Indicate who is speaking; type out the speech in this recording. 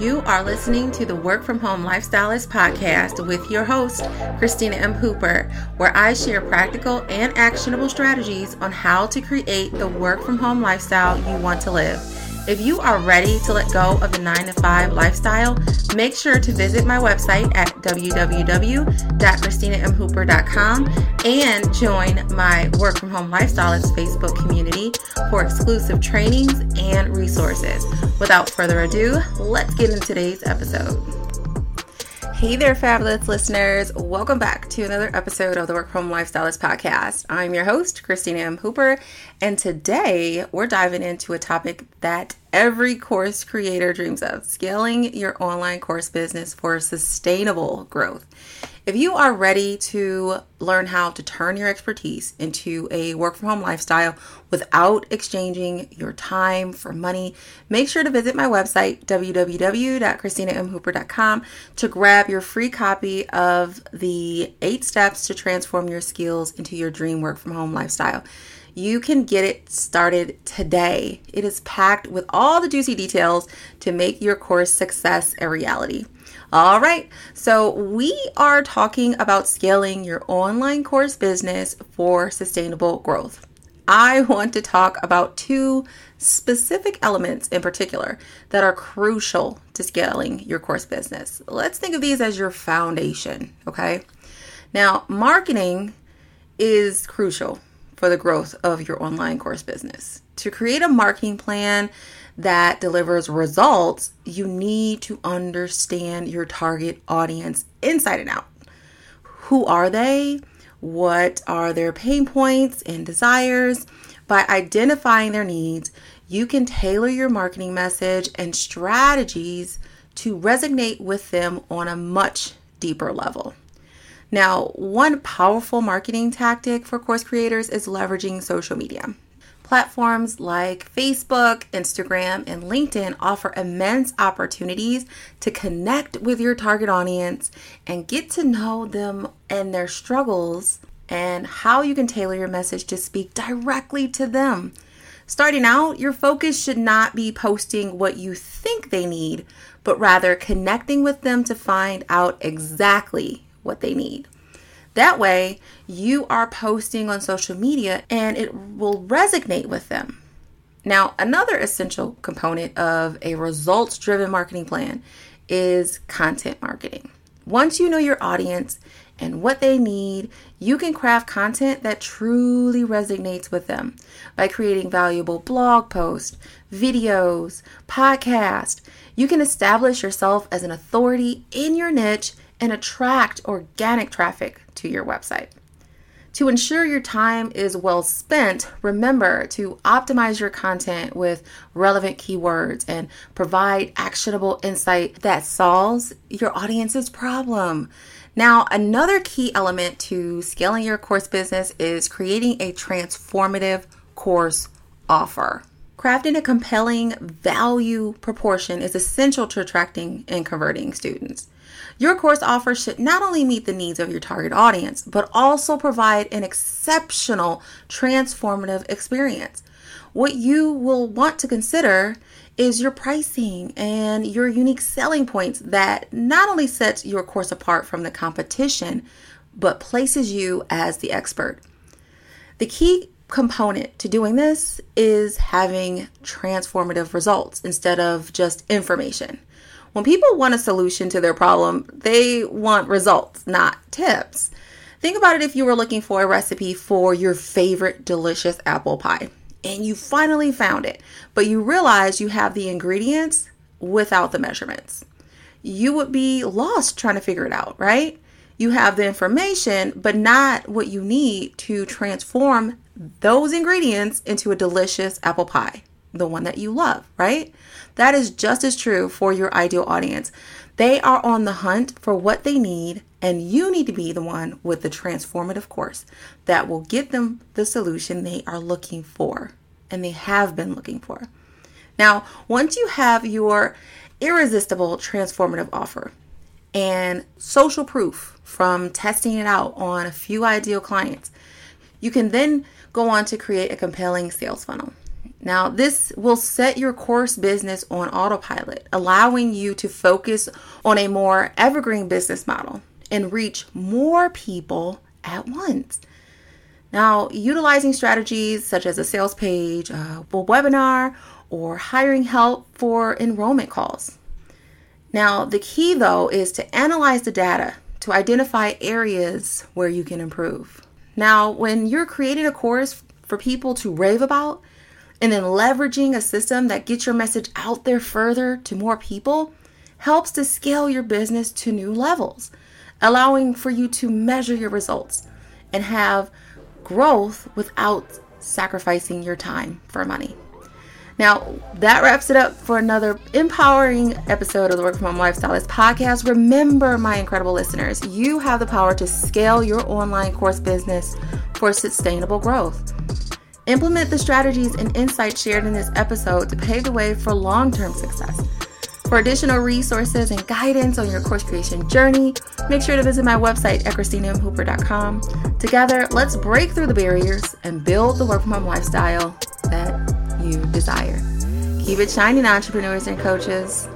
Speaker 1: You are listening to the Work From Home Lifestylist podcast with your host, Christina M. Hooper, where I share practical and actionable strategies on how to create the work from home lifestyle you want to live. If you are ready to let go of the 9 to 5 lifestyle, make sure to visit my website at www.christinamhooper.com and join my Work From Home Lifestylist Facebook community for exclusive trainings and resources. Without further ado, let's get into today's episode. Hey there, fabulous listeners. Welcome back to another episode of the Work From Home Lifestylist podcast. I'm your host, Christina M. Hooper, and today we're diving into a topic that every course creator dreams of scaling your online course business for sustainable growth. If you are ready to learn how to turn your expertise into a work from home lifestyle without exchanging your time for money, make sure to visit my website, www.christinamhooper.com, to grab your free copy of the eight steps to transform your skills into your dream work from home lifestyle. You can get it started today. It is packed with all the juicy details to make your course success a reality. All right, so we are talking about scaling your online course business for sustainable growth. I want to talk about two specific elements in particular that are crucial to scaling your course business. Let's think of these as your foundation, okay? Now, marketing is crucial for the growth of your online course business. To create a marketing plan that delivers results, you need to understand your target audience inside and out. Who are they? What are their pain points and desires? By identifying their needs, you can tailor your marketing message and strategies to resonate with them on a much deeper level. Now, one powerful marketing tactic for course creators is leveraging social media. Platforms like Facebook, Instagram, and LinkedIn offer immense opportunities to connect with your target audience and get to know them and their struggles and how you can tailor your message to speak directly to them. Starting out, your focus should not be posting what you think they need, but rather connecting with them to find out exactly what they need. That way, you are posting on social media and it will resonate with them. Now, another essential component of a results driven marketing plan is content marketing. Once you know your audience and what they need, you can craft content that truly resonates with them by creating valuable blog posts, videos, podcasts. You can establish yourself as an authority in your niche and attract organic traffic to your website. To ensure your time is well spent, remember to optimize your content with relevant keywords and provide actionable insight that solves your audience's problem. Now, another key element to scaling your course business is creating a transformative course offer. Crafting a compelling value proportion is essential to attracting and converting students. Your course offer should not only meet the needs of your target audience, but also provide an exceptional transformative experience. What you will want to consider is your pricing and your unique selling points that not only sets your course apart from the competition, but places you as the expert. The key component to doing this is having transformative results instead of just information. When people want a solution to their problem, they want results, not tips. Think about it if you were looking for a recipe for your favorite delicious apple pie and you finally found it, but you realize you have the ingredients without the measurements. You would be lost trying to figure it out, right? You have the information, but not what you need to transform those ingredients into a delicious apple pie, the one that you love, right? That is just as true for your ideal audience. They are on the hunt for what they need, and you need to be the one with the transformative course that will get them the solution they are looking for and they have been looking for. Now, once you have your irresistible transformative offer and social proof from testing it out on a few ideal clients, you can then go on to create a compelling sales funnel. Now, this will set your course business on autopilot, allowing you to focus on a more evergreen business model and reach more people at once. Now, utilizing strategies such as a sales page, a webinar, or hiring help for enrollment calls. Now, the key though is to analyze the data to identify areas where you can improve. Now, when you're creating a course for people to rave about, and then leveraging a system that gets your message out there further to more people helps to scale your business to new levels, allowing for you to measure your results and have growth without sacrificing your time for money. Now, that wraps it up for another empowering episode of the Work From Home Lifestylist podcast. Remember, my incredible listeners, you have the power to scale your online course business for sustainable growth. Implement the strategies and insights shared in this episode to pave the way for long term success. For additional resources and guidance on your course creation journey, make sure to visit my website at christinamhooper.com. Together, let's break through the barriers and build the work from home lifestyle that you desire. Keep it shining, entrepreneurs and coaches.